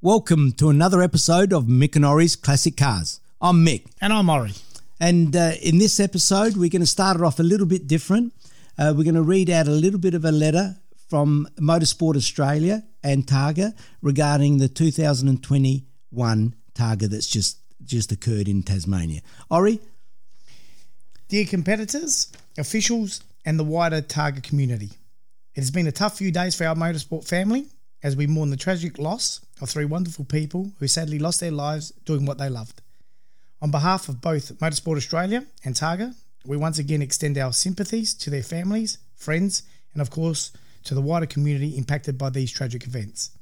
Welcome to another episode of Mick and Ori's Classic Cars. I'm Mick, And I'm Ori. and uh, in this episode, we're going to start it off a little bit different. Uh, we're going to read out a little bit of a letter from Motorsport Australia and Targa regarding the 2021 Targa that's just just occurred in Tasmania. Ori, Dear competitors, officials, and the wider Targa community, it has been a tough few days for our motorsport family as we mourn the tragic loss of three wonderful people who sadly lost their lives doing what they loved. On behalf of both Motorsport Australia and Targa, we once again extend our sympathies to their families, friends, and of course to the wider community impacted by these tragic events.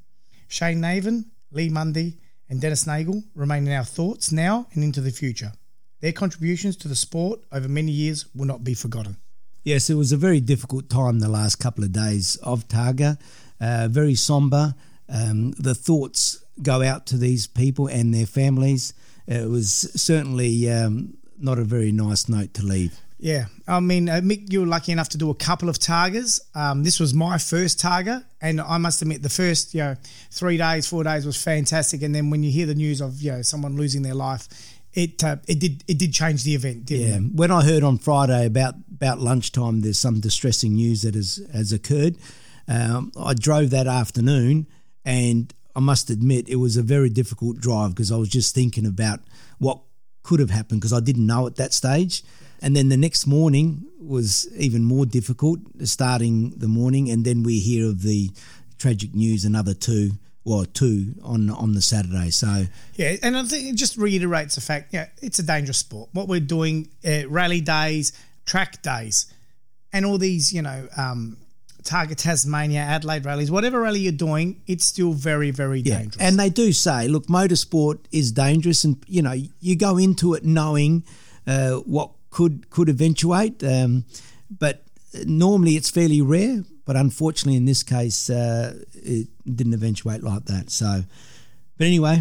Shane Navin, Lee Mundy, and Dennis Neagle remain in our thoughts now and into the future. Their contributions to the sport over many years will not be forgotten. Yes, it was a very difficult time the last couple of days of Targa. Uh, very somber. Um, the thoughts go out to these people and their families. It was certainly um, not a very nice note to leave. Yeah, I mean, uh, Mick, you were lucky enough to do a couple of Targas. Um, this was my first Targa, and I must admit, the first you know three days, four days was fantastic. And then when you hear the news of you know someone losing their life, it uh, it did it did change the event, didn't Yeah, it? when I heard on Friday about about lunchtime, there's some distressing news that has has occurred. Um, I drove that afternoon, and I must admit it was a very difficult drive because I was just thinking about what could have happened because I didn't know at that stage. And then the next morning was even more difficult, starting the morning, and then we hear of the tragic news, another two, well, two on on the Saturday. So Yeah, and I think it just reiterates the fact, yeah, it's a dangerous sport. What we're doing, uh, rally days, track days, and all these, you know, um, Targa Tasmania, Adelaide rallies, whatever rally you're doing, it's still very, very dangerous. And they do say, look, motorsport is dangerous, and you know you go into it knowing uh, what could could eventuate, um, but normally it's fairly rare. But unfortunately, in this case, uh, it didn't eventuate like that. So, but anyway,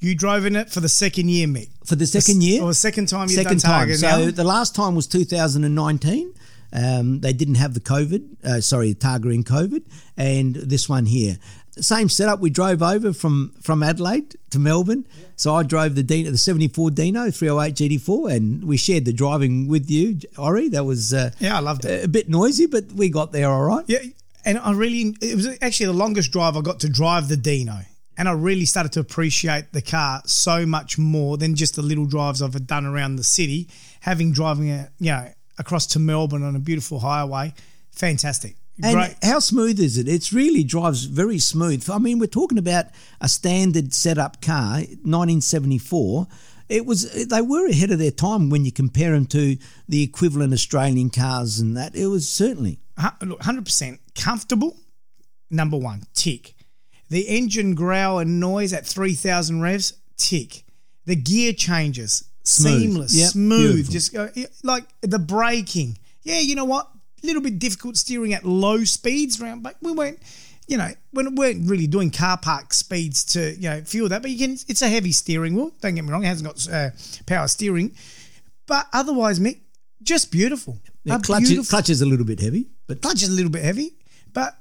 you drove in it for the second year, Mick. for the second year, Or the second time you've second done time. Targa So now. the last time was 2019. Um, they didn't have the COVID, uh, sorry, Targa in COVID, and this one here. Same setup. We drove over from from Adelaide to Melbourne. So I drove the Dino, the 74 Dino 308 GT4, and we shared the driving with you, Ori. That was uh, Yeah, I loved it. a bit noisy, but we got there all right. Yeah, and I really, it was actually the longest drive I got to drive the Dino. And I really started to appreciate the car so much more than just the little drives I've done around the city. Having driving it, you know, across to Melbourne on a beautiful highway, fantastic. And Great. how smooth is it? It really drives very smooth. I mean, we're talking about a standard setup car, 1974. It was they were ahead of their time when you compare them to the equivalent Australian cars and that. It was certainly Look, 100% comfortable, number one, tick. The engine growl and noise at 3,000 revs, tick. The gear changes, Smooth. seamless, Yep, smooth. beautiful. Just go, like the braking. Yeah, you know what? A little bit difficult steering at low speeds around, but we weren't, you know, we weren't really doing car park speeds to, you know, feel that. But you can, it's a heavy steering wheel. Don't get me wrong, it hasn't got uh, power steering. But otherwise, Mick, just beautiful. yeah, clutch, beautiful- clutch is a little bit heavy, but clutch is a little bit heavy, but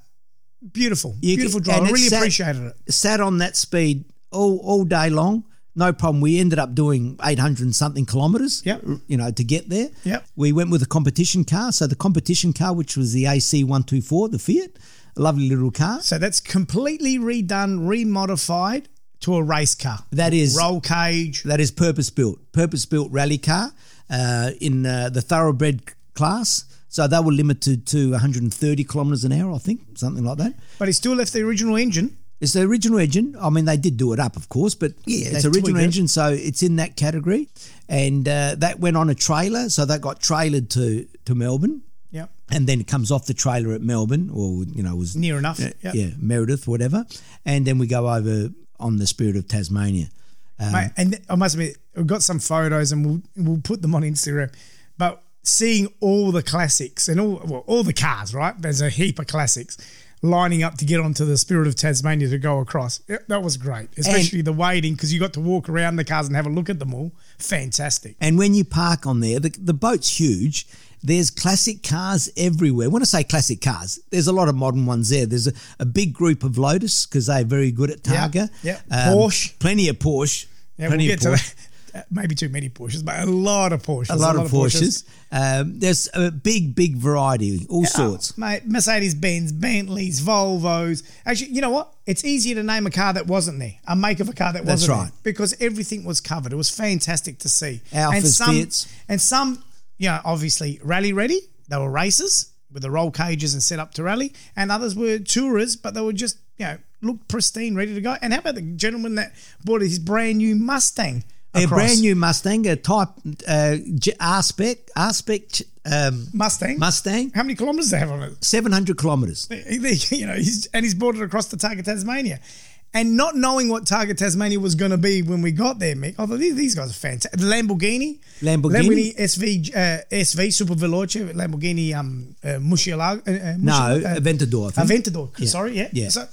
beautiful, You beautiful drive. I really sat- appreciated it. sat on that speed all all day long. No problem. We ended up doing 800 and something kilometres, Yep. you know, to get there. Yep. We went with a competition car. So the competition car, which was the AC124, the Fiat, a lovely little car. So that's completely redone, remodified to a race car. That is Roll cage. that is purpose built, purpose built rally car uh, in uh, the thoroughbred class. So they were limited to 130 kilometres an hour, I think, something like that. But he still left the original engine. It's the original engine. I mean, they did do it up, of course, but yeah, it's original engine, so it's in that category. And uh, that went on a trailer, so that got trailered to to Melbourne, Yeah. and then it comes off the trailer at Melbourne, or you know, was Near enough. yeah, Yep. yeah, Meredith, whatever, and then we go over on the Spirit of Tasmania. Um, Mate, and I must admit, we've got some photos and we'll we'll put them on Instagram. But seeing all the classics and all well, all the cars, right? There's a heap of classics. Lining up to get onto the Spirit of Tasmania to go across. Yeah, that was great, especially the waiting because you got to walk around the cars and have a look at them all. Fantastic. And when you park on there, the, the boat's huge. There's classic cars everywhere. When I say classic cars, there's a lot of modern ones there. There's a, a big group of Lotus because they're very good at Targa. yeah. Um, Porsche. Plenty of Porsche. Yeah, plenty we'll of get Porsche. to that. Maybe too many Porsches, but a lot of Porsches. A lot, of Porsches. Um, there's a big, big variety, all sorts. Oh, mate, Mercedes Benz, Bentleys, Volvos. Actually, you know what? It's easier to name a car that wasn't there, a make of a car that wasn't right. there, because everything was covered. It was fantastic to see. Alfas, and some, Fiats. and some, you know, obviously rally ready. They were racers with the roll cages and set up to rally, and others were tourers, but they were just, you know, looked pristine, ready to go. And how about the gentleman that bought his brand new Mustang? A brand new Mustang, a Type uh, J- R spec, R spec um, Mustang. Mustang, How many kilometers do they have on it? 700 kilometres. you know, he's, and he's brought it across the Targa Tasmania. And not knowing what Targa Tasmania was going to be when we got there, Mick, although these, these guys are fantastic. The Lamborghini, Lamborghini? SV, uh, SV Super Veloce, Lamborghini um, uh, Murcielago. Uh, uh, No, uh, Aventador. I think. Aventador. Yeah. Sorry, yeah. Yeah. So,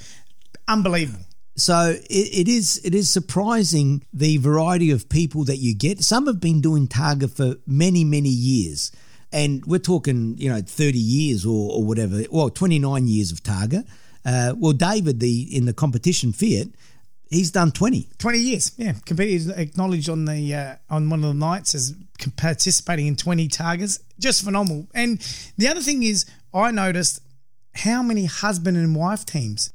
unbelievable. So it, it is it is surprising the variety of people that you get. Some have been doing Targa for many many years, and we're talking you know thirty years or, or whatever. Well, twenty nine years of Targa. Uh, well, David, the in the competition Fiat, he's done twenty. 20 years, yeah. Competed, acknowledged on the uh, on one of the nights as participating in 20 Targas. Just phenomenal. And the other thing is, I noticed how many husband and wife teams.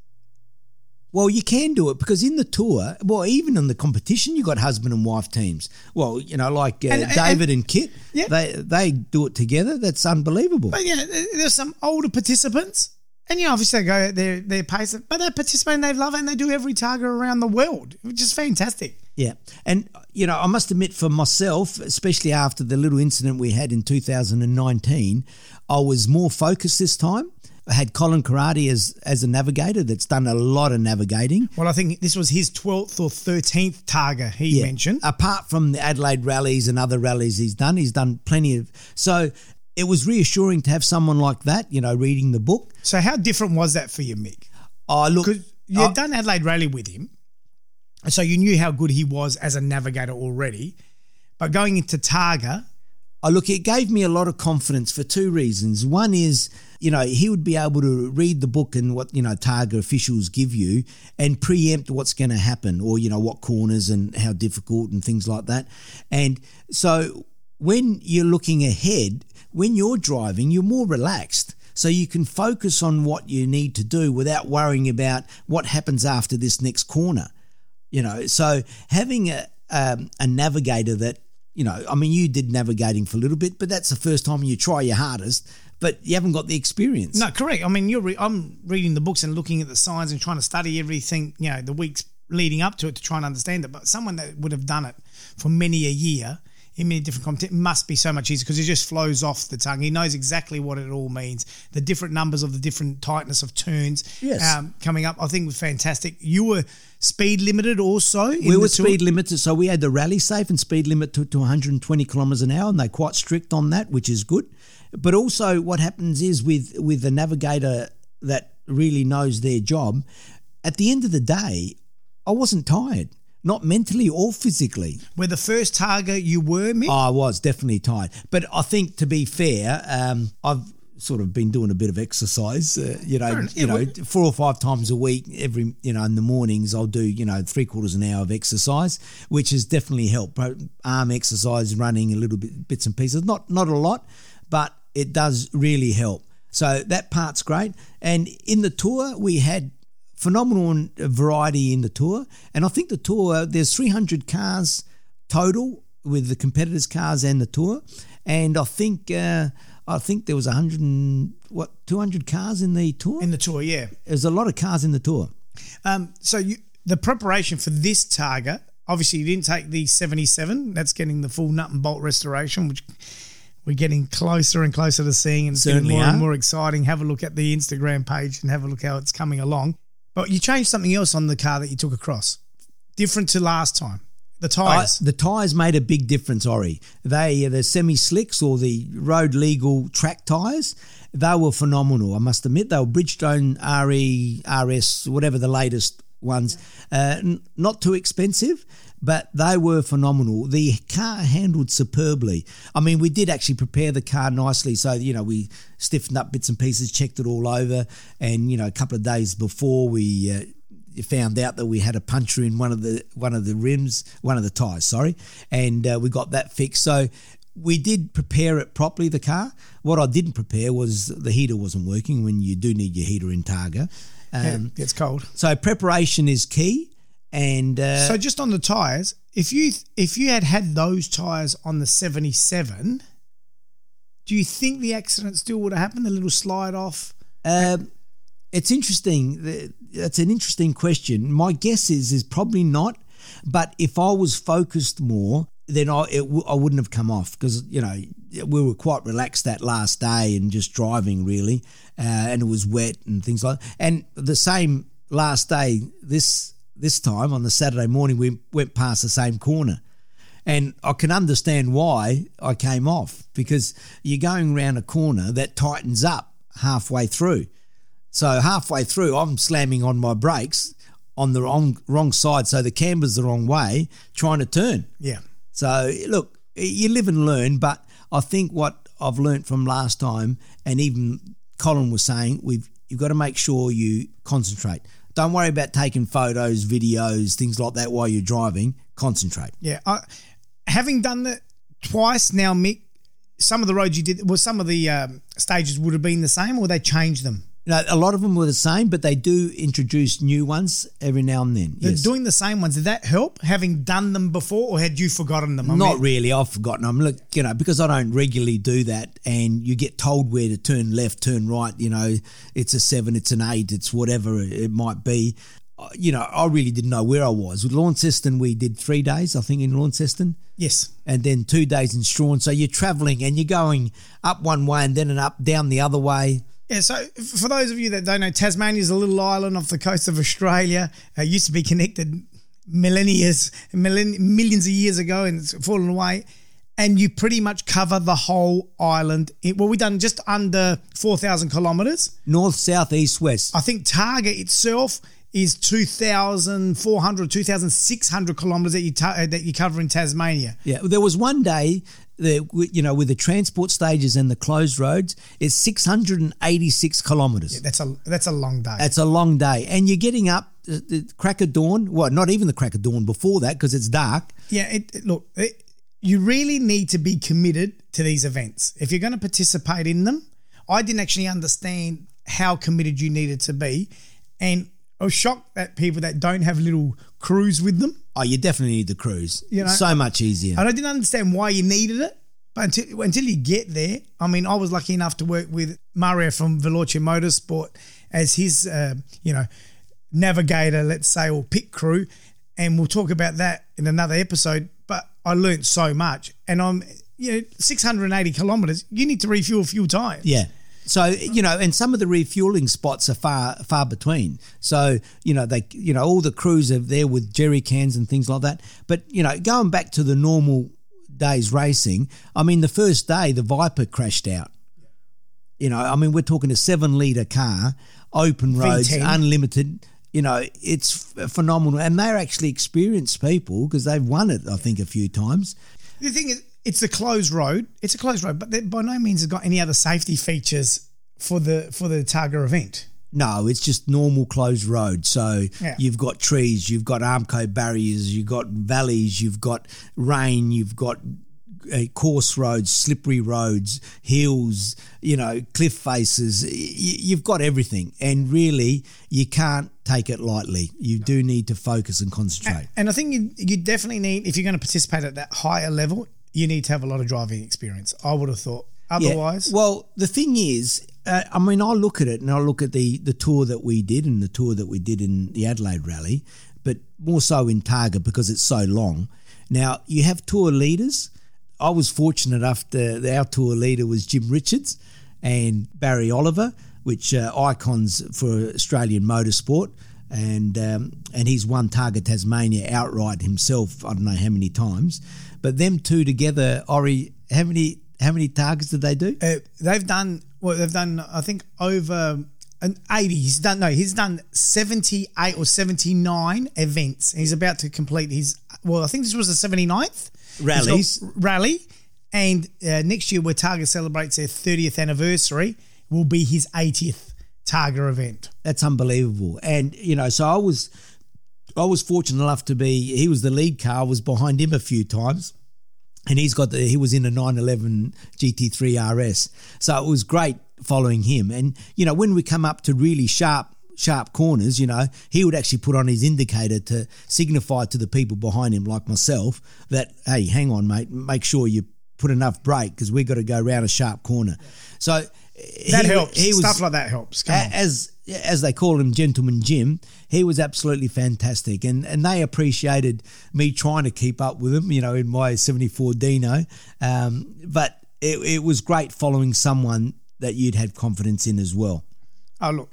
Well, you can do it because in the tour, well, even in the competition, you got husband and wife teams. Well, you know, like uh, And- and- David and, Kit, Yeah. they they do it together. That's unbelievable. But yeah, there's some older participants. And you know, obviously they go their their pace, but they participate and they love it and they do every Targa around the world, which is fantastic. Yeah. And, you know, I must admit for myself, especially after the little incident we had in 2019, I was more focused this time. I had Colin Karate as, as a navigator that's done a lot of navigating. Well, I think this was his 12th or 13th Targa he Yeah. mentioned. Apart from the Adelaide rallies and other rallies he's done, he's done plenty of. So it was reassuring to have someone like that, you know, reading the book. So how different was that for you, Mick? Oh, look. You'd I- done Adelaide Rally with him, so you knew how good he was as a navigator already. But going into Targa, Oh, look, it gave me a lot of confidence for two reasons. One is, you know, he would be able to read the book and what, you know, Targa officials give you and preempt what's going to happen or, you know, what corners and how difficult and things like that. And so when you're looking ahead, when you're driving, you're more relaxed. So you can focus on what you need to do without worrying about what happens after this next corner you know so having a um, a navigator that you know i mean you did navigating for a little bit but that's the first time you try your hardest but you haven't got the experience no, correct. I mean, you're re- I'm reading the books and looking at the signs and trying to study everything, you know, the weeks leading up to it to try and understand it. But someone that would have done it for many a year in many different competitions must be so much easier because it just flows off the tongue. He knows exactly what it all means, the different numbers of the different tightness of turns Yes. um, coming up. I think was fantastic. You were speed limited also. we were speed limited so we had the RallySafe and speed limit to, to 120 kilometers an hour and they're quite strict on that which is good but also what happens is with with the navigator that really knows their job at the end of the day i wasn't tired not mentally or physically Where the first Targa you were, Mick? I was definitely tired, but I think to be fair, um, I've sort of been doing a bit of exercise. Uh, you know, you know, four or five times a week. Every you know, in the mornings, I'll do you know three quarters an hour of exercise, which has definitely helped. Arm exercise, running a little bit, bits and pieces. Not not a lot, but it does really help. So that part's great. And in the tour, we had phenomenal variety in the tour. And I think the tour, there's 300 cars total with the competitors' cars and the tour. And I think uh, I think there was 100 and, what 200 cars in the tour. in the tour, yeah. There's a lot of cars in the tour. Um, so you, the preparation for this Targa, obviously you didn't take the 77. That's getting the full nut and bolt restoration, which we're getting closer and closer to seeing, and it's getting more and more exciting. Have a look at the Instagram page and have a look how it's coming along. But you changed something else on the car that you took across, different to last time. The tyres. the tyres made a big difference, Ori. They the semi slicks or the road legal track tyres, they were phenomenal. I must admit, they were Bridgestone RE, RS, whatever the latest ones. Uh, n- not too expensive, but they were phenomenal. The car handled superbly. I mean, we did actually prepare the car nicely. So, you know, we stiffened up bits and pieces, checked it all over. And, you know, a couple of days before we. Uh, found out that we had a puncture in one of the one of the rims, one of the tires, sorry, and uh, we got that fixed. So we did prepare it properly. The car. What I didn't prepare was the heater wasn't working when you do need your heater in Targa. Um, yeah, it's cold. So preparation is key. And uh, So just on the tires, if you if you had had those tires on the 77, do you think the accident still would have happened? The little slide off. Um, it's interesting. That's an interesting question. My guess is is probably not. But if I was focused more, then I it, I wouldn't have come off because you know we were quite relaxed that last day and just driving really, uh, and it was wet and things like. That. And the same last day this this time on the Saturday morning we went past the same corner. And I can understand why I came off because you're going around a corner that tightens up halfway through. So halfway through, I'm slamming on my brakes on the wrong wrong side, so the camber's the wrong way, trying to turn. Yeah. So look, you live and learn, but I think what I've learnt from last time, and even Colin was saying, we've you've got to make sure you concentrate. Don't worry about taking photos, videos, things like that while you're driving. Concentrate. Yeah. I, having done that twice now, Mick, some of the roads you did, well, some of the um, stages would have been the same or they changed them? No, a lot of them were the same, but they do introduce new ones every now and then. They're Yes. doing the same ones. Did that help, having done them before, or had you forgotten them? I Not mean, really. I've forgotten. I'm look, you know, because I don't regularly do that, and you get told where to turn left, turn right. You know, it's a seven, it's an eight, it's whatever it might be. Uh, You know, I really didn't know where I was. With Launceston, we did three days, I think, in Launceston, Yes. and then two days in Strahan. So you're travelling and you're going up one way and then an up down the other way. Yeah, so for those of you that don't know, Tasmania is a little island off the coast of Australia. It used to be connected millennia, millenn- millions of years ago, and it's fallen away. And you pretty much cover the whole island. It, well, we've done just under 4,000 kilometres. North, south, east, west. I think Targa itself is 2,400, 2,600 kilometres that you, ta- that you cover in Tasmania. Yeah, there was one day that you know with the transport stages and the closed roads, it's 686 kilometres. That's a that's a long day. It's a long day, and you're getting up uh, the crack of dawn. Well, not even the crack of dawn before that because it's dark. Yeah, it, it- look, it, you really need to be committed to these events. If you're going to participate in them, I didn't actually understand how committed you needed to be. And I was shocked that people that don't have little crews with them, Oh, you definitely need the crews. You know, so much easier. and I didn't understand why you needed it. But until, until you get there, I mean, I was lucky enough to work with Mario from Veloce Motorsport as his, uh, you know, navigator, let's say, or pit crew. And we'll talk about that in another episode. But I learned so much. And I'm, you know, 680 kilometers, you need to refuel a few times. Yeah. So you know, and some of the refueling spots are far far between. So you know, they you know all the crews are there with jerry cans and things like that. But you know, going back to the normal days racing, I mean, the first day the Viper crashed out. You know, I mean, we're talking a seven liter car, open roads, V10. unlimited. You know, it's f- phenomenal, and they're actually experienced people because they've won it, I think, a few times. The thing is, it's a closed road. It's a closed road, but by no means has got any other safety features for the for the Targa event. No, it's just normal closed road. So Yeah. you've got trees, you've got Armco barriers, you've got valleys, you've got rain, you've got uh, course roads, slippery roads, hills, you know, cliff faces. You've got everything. And really, you can't take it lightly. You do need to focus and concentrate. And I think you, you definitely need, if you're going to participate at that higher level, you need to have a lot of driving experience. I would have thought. Yeah. Otherwise, Well, the thing is, uh, I mean, I look at it and I look at the the tour that we did and the tour that we did in the Adelaide Rally, but more so in Targa because it's so long. Now you have tour leaders. I was fortunate enough to our tour leader was Jim Richards and Barry Oliver, which are icons for Australian motorsport. and um, and he's won Targa Tasmania outright himself. I don't know how many times, but them two together, Ori, how many how many Targas did they do? Uh, they've done well. They've done I think over an eighty. He's done no. He's done seventy eight or seventy nine events. He's about to complete his. Well, I think this was the 79th Rallies. Rally, and uh, next year where Targa celebrates their thirtieth anniversary will be his eightieth Targa event. That's unbelievable. And you know, so I was I was fortunate enough to be he was the lead car, I was behind him a few times. And he's got the he was in a 911 GT3 RS. So it was great following him. And you know, when we come up to really sharp sharp corners, you know, he would actually put on his indicator to signify to the people behind him like myself that hey, hang on mate, make sure you put enough brake because we've got to go around a sharp corner. So That he- helps. he was- Stuff like that helps. Come as as they call him, Gentleman Jim, he was absolutely fantastic, and and they appreciated me trying to keep up with him, you know, in my '74 Dino. Um, but it, it was great following someone that you'd had confidence in as well. Oh look,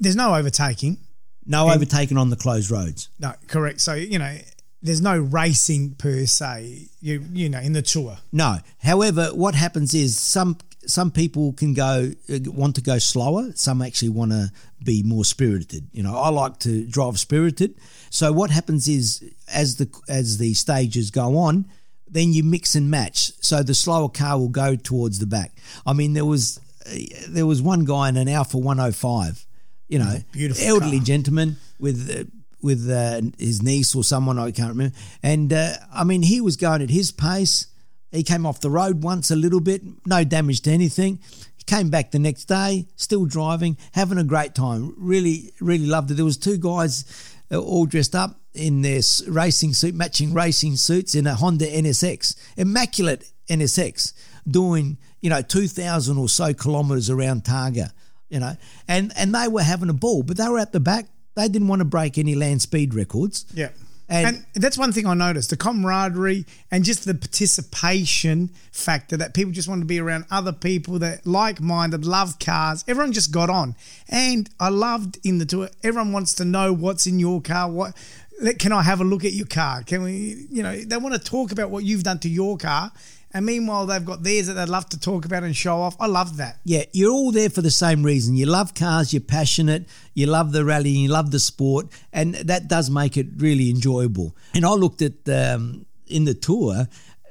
there's no overtaking. No overtaking on the closed roads. No, correct. So you know, there's no racing per se. You you know, in the tour. No. However, what happens is some some people can go uh, want to go slower. Some actually want to be more spirited. You know, I like to drive spirited. So what happens is as the as the stages go on, then you mix and match. So the slower car will go towards the back. I mean, there was uh, there was one guy in an Alfa 105. You know, Beautiful elderly car. gentleman with. Uh, with uh, his niece or someone I can't remember, and uh, I mean he was going at his pace. He came off the road once a little bit, no damage to anything. He came back the next day, still driving, having a great time. Really, really loved it. There was two guys uh, all dressed up in their racing suit, matching racing suits in a Honda NSX, immaculate NSX, doing you know two thousand or so kilometres around Targa, you know, and and they were having a ball, but they were at the back. They didn't want to break any land speed records. Yeah. And- And, that's one thing I noticed the camaraderie and just the participation factor that people just want to be around other people that like minded, love cars. Everyone just got on. And I loved in the tour, everyone wants to know what's in your car. What can I have a look at your car? Can we, you know, they want to talk about what you've done to your car. And meanwhile, they've got theirs that they'd love to talk about and show off. I love that. Yeah, you're all there for the same reason. You love cars, you're passionate, you love the rally, you love the sport, and that does make it really enjoyable. And I looked at um, in the tour,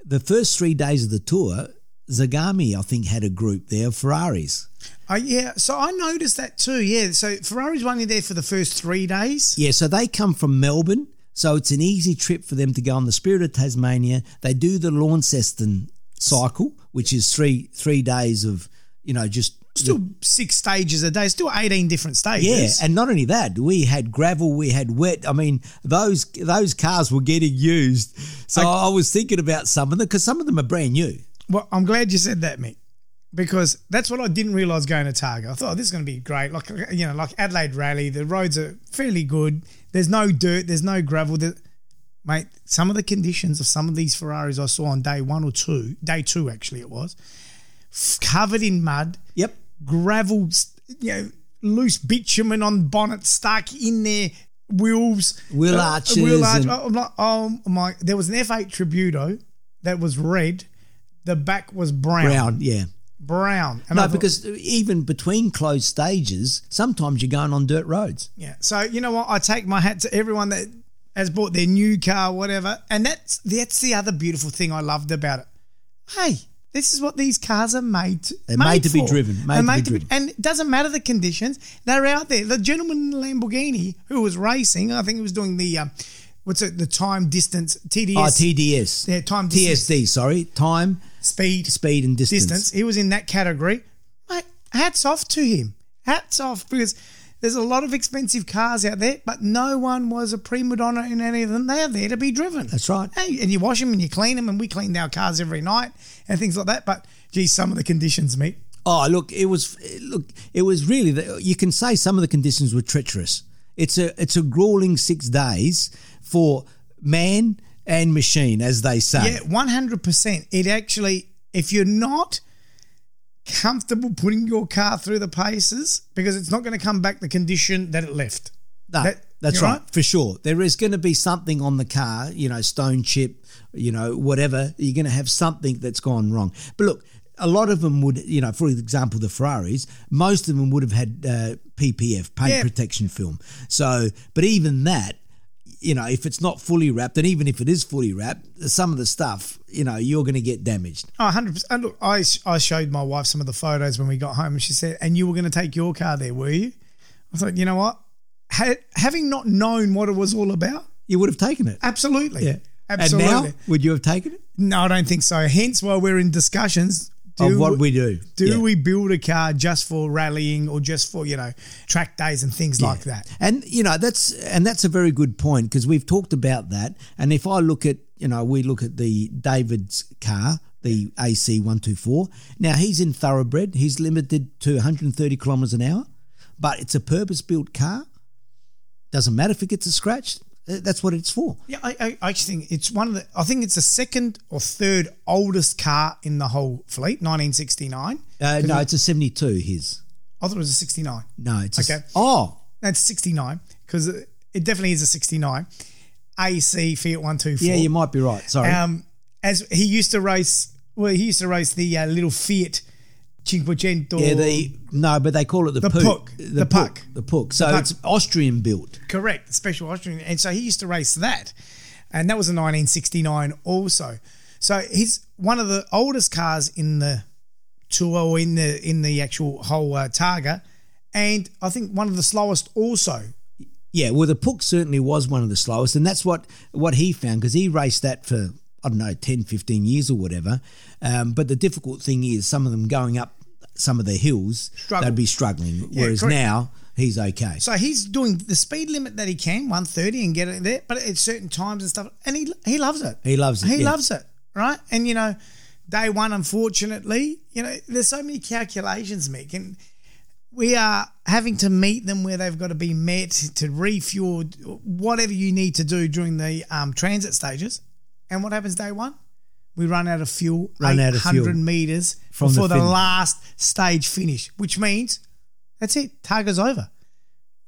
the first three days of the tour, Zagame, I think, had a group there of Ferraris. Oh, yeah. So I noticed that too. Yeah. So Ferrari's only there for the first three days. Yeah, so they come from Melbourne, so it's an easy trip for them to go on the Spirit of Tasmania. They do the Launceston cycle, which is three three days of you know just Still six stages a day, still 18 different stages. Yeah, and not only that, we had gravel, we had wet. I mean, those those cars were getting used. So I was thinking about some of them because some of them are brand new. well, I'm glad you said that, Mick, because that's what I didn't realise going to Targa. I thought oh, this is going to be great. Like, you know, like Adelaide Rally, the roads are fairly good. There's no dirt, there's no gravel. There, mate, some of the conditions of some of these Ferraris I saw on day one or two, day two actually it was, f- covered in mud. Yep. gravel, you know, loose bitumen on bonnet stuck in there, wheels, Wheel uh, arches wheel arch. Oh, I'm like, oh my! There was an F8 Tributo that was red. The back was brown. Brown, yeah. Brown. And No, thought- because even between closed stages, sometimes you're going on dirt roads. yeah. So you know what? I take my hat to everyone that has bought their new car, whatever. And that's that's the other beautiful thing I loved about it. Hey. This is what these cars are made to, They're made to be driven, made to be driven. and it doesn't matter the conditions. They're out there. The gentleman in the Lamborghini who was racing, I think he was doing the um, what's it, the time distance TDS Oh, TDS. Yeah, time distance. TSD, sorry. Time, speed speed, and distance. distance. He was in that category. Mate, hats off to him. Hats off because there's a lot of expensive cars out there, but no one was a prima donna in any of them. They are there to be driven. That's right. Hey, and you wash them and you clean them, and we cleaned our cars every night and things like that. But geez, some of the conditions, mate. Oh, look, it was look, it was really the, you can say some of the conditions were treacherous. It's a it's a grueling six days for man and machine, as they say. Yeah, one hundred percent. It actually, if you're not comfortable putting your car through the paces, because it's not going to come back the condition that it left. No. That, That's You're right, for sure. There is going to be something on the car, you know, stone chip, you know, whatever. You're going to have something that's gone wrong. But look, a lot of them would, you know, for example, the Ferraris, most of them would have had uh, PPF, paint Yeah. protection film. So, but even that, you know, if it's not fully wrapped, and even if it is fully wrapped, some of the stuff, you know, you're going to get damaged. Oh, 100%. And look, I, I showed my wife some of the photos when we got home, and she said, And you were going to take your car there, were you? I was like, You know what? Ha- having not known what it was all about, You would have taken it. absolutely. Yeah. Absolutely. And now, would you have taken it? no, I don't think so. Hence why we're in discussions. Do of what we do. do Yeah. we build a car just for rallying or just for, you know, track days and things like that? And you know that's and that's a very good point because we've talked about that. And if I look at you know we look at the David's car, the AC one two four. Now he's in thoroughbred. He's limited to 130 kilometers an hour, but it's a purpose built car. Doesn't matter if it gets a scratch. That's what it's for. Yeah, I, I, I actually think it's one of the. I think it's the second or third oldest car in the whole fleet, 1969. Uh, no, it's a 72. His. I thought it was a 69. No, it's a, Okay. Oh, That's 69 because it it definitely is a 69. AC Fiat 124. yeah, you might be right. Sorry. Um, as he used to race, well, he used to race the uh, little Fiat Cinquecento. yeah, they no, but they call it the, The Puch. Puch. The Puch. The Puch. So Puch. it's Austrian built. Correct, special Austrian. And so he used to race that. And that was a 1969 also. So he's one of the oldest cars in the tour or in the in the actual whole uh, Targa. And I think one of the slowest also. Yeah, well, the Puch certainly was one of the slowest, and that's what what he found because he raced that for I don't know 10, 15 years or whatever. Um, but the difficult thing is some of them going up some of the hills, Struggle. they'd be struggling. whereas correct. now he's okay. So he's doing the speed limit that he can, 130, and get it there, but at certain times and stuff. And he he loves it. He loves it, He yeah. loves it, right? And you know, day one, unfortunately, you know, there's so many calculations, Mick, and we are having to meet them where they've got to be met to refuel, whatever you need to do during the um, transit stages. And what happens day one? We run out of fuel, Run out of 800 fuel. meters From the before the, finish. last stage finish, which means that's it. Targa's over.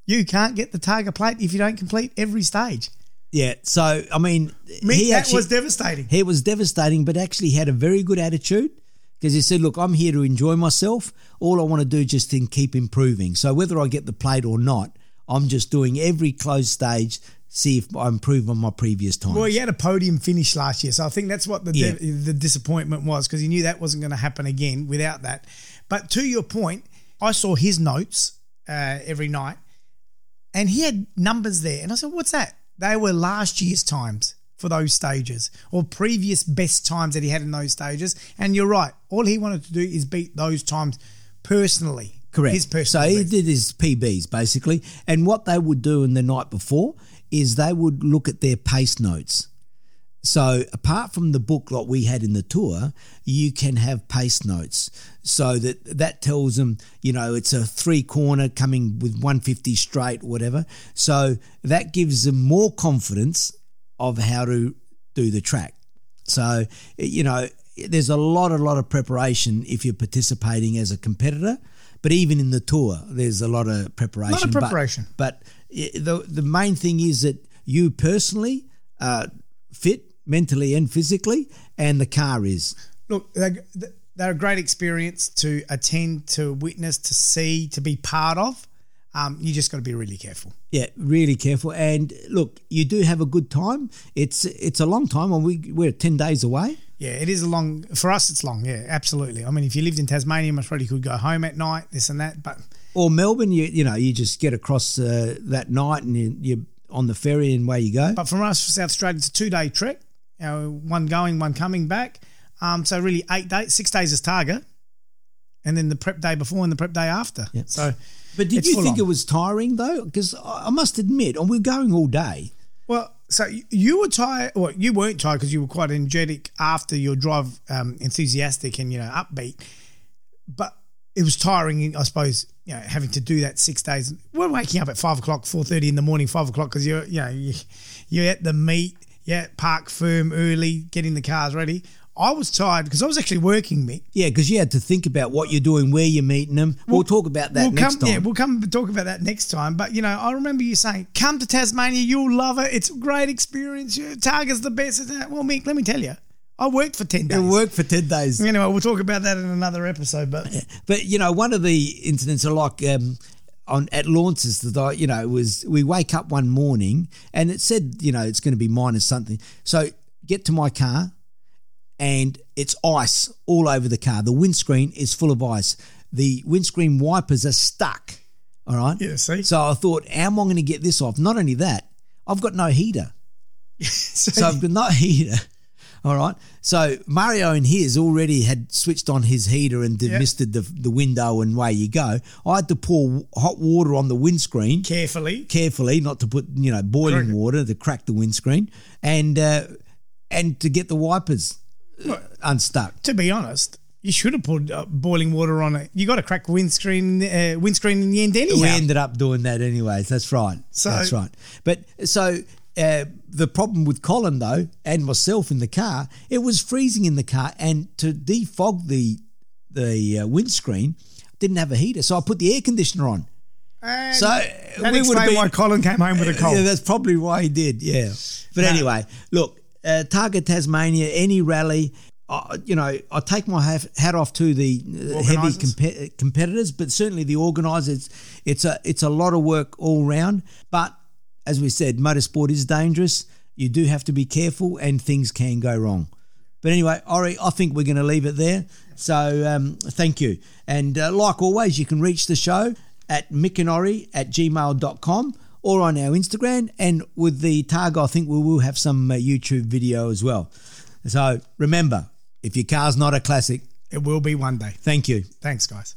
You can't get the Targa plate if you don't complete every stage. Yeah, so I mean, Mick, he that actually was devastating. he was devastating, but actually he had a very good attitude because he said, "Look, I'm here to enjoy myself. All I want to do is just then keep improving. So whether I get the plate or not, I'm just doing every closed stage, see if I improve on my previous time." Well, he had a podium finish last year, so I think that's what the Yeah. the disappointment was because he knew that wasn't going to happen again without that. But to your point, I saw his notes uh, every night, and he had numbers there, and I said, "What's that?" They were last year's times for those stages, or previous best times that he had in those stages. And you're right; all he wanted to do is beat those times personally. Correct. His personal. So he best. did his PBs basically, and what they would do in the night before is they would look at their pace notes. So apart from the book like we had in the tour, you can have pace notes. So that that tells them, you know, it's a three corner coming with 150 straight, whatever. So that gives them more confidence of how to do the track. So you know, there's a lot, a lot of preparation if you're participating as a competitor. But even in the tour, there's a lot of preparation. But- preparation. But, the the main thing is that you personally are fit mentally and physically, and the car is. look, they're, they're a great experience to attend, to witness, to see, to be part of. Um, you just got to be really careful. Yeah, really careful. And look, you do have a good time. It's it's a long time, and we we're ten days away. Yeah, it is a long for us. It's long. Yeah, absolutely. I mean, if you lived in Tasmania, most you could go home at night, this and that. But Or Melbourne, you you know, you just get across uh, that night, and you, you're on the ferry, and away you go. but from us, South Australia, it's a two day trek. You know, one going, one coming back. Um, so really eight days, six days is Targa, and then the prep day before and the prep day after. Yeah. So, But did you think on. it was tiring though? Because I must admit, and we're going all day. Well, so you- you were tired. Well, you weren't tired because you were quite energetic after your drive, um, enthusiastic and you know upbeat. But it was tiring, I suppose. You know, having to do that six days. We're waking up at five o'clock, four thirty in the morning, five o'clock because you're you know you, you're at the meet. Yeah, parc fermé early, getting the cars ready. I was tired because I was actually working, Mick. Yeah, because you had to think about what you're doing, where you're meeting them. We'll, talk about that we'll next come, time. Yeah, we'll come talk about that next time. But you know, I remember you saying, "Come to Tasmania, you'll love it. It's a great experience. Targa's the best." Well, Mick, let me tell you, I worked for ten days. it worked for 10 days. Anyway, we'll talk about that in another episode. But But you know, one of the incidents are like um, on at Launces that I, you know, was we wake up one morning and it said, you know, it's going to be minus something. So get to my car and it's ice all over the car. The windscreen is full of ice. The windscreen wipers are stuck. All right. Yeah, see? So I thought, how am I going to get this off? Not only that, I've got no heater. so, So I've got no heater. All right. So Mario and his already had switched on his heater and demisted the, the window and away you go. I had to pour hot water on the windscreen carefully, carefully, not to put you know boiling Correct. water to crack the windscreen, and uh, and to get the wipers uh, unstuck. to be honest, you should have put uh, boiling water on it. You got to crack windscreen, uh, windscreen in the end anyhow. We ended up doing that anyways. That's right. So- That's right. But so uh, the problem with Colin though, and myself in the car, it was freezing in the car, and to defog the the uh, windscreen, didn't have a heater, so I put the air conditioner on. And So that we would been. why Colin came home with a cold. Yeah, that's probably why he did. Yeah. But No. anyway, look, uh, Targa Tasmania, any rally. You know, I take my hat off to the uh, heavy competitors, but certainly the organisers. It's a it's a lot of work all round. But as we said, motorsport is dangerous. You do have to be careful, and things can go wrong. But anyway, Ori, I think we're going to leave it there. So um, thank you. And uh, like always, you can reach the show at mickanori at gmail.com or on our Instagram. And with the Targa, I think we will have some uh, YouTube video as well. So remember, if your car's not a classic, It will be one day. thank you. Thanks, guys.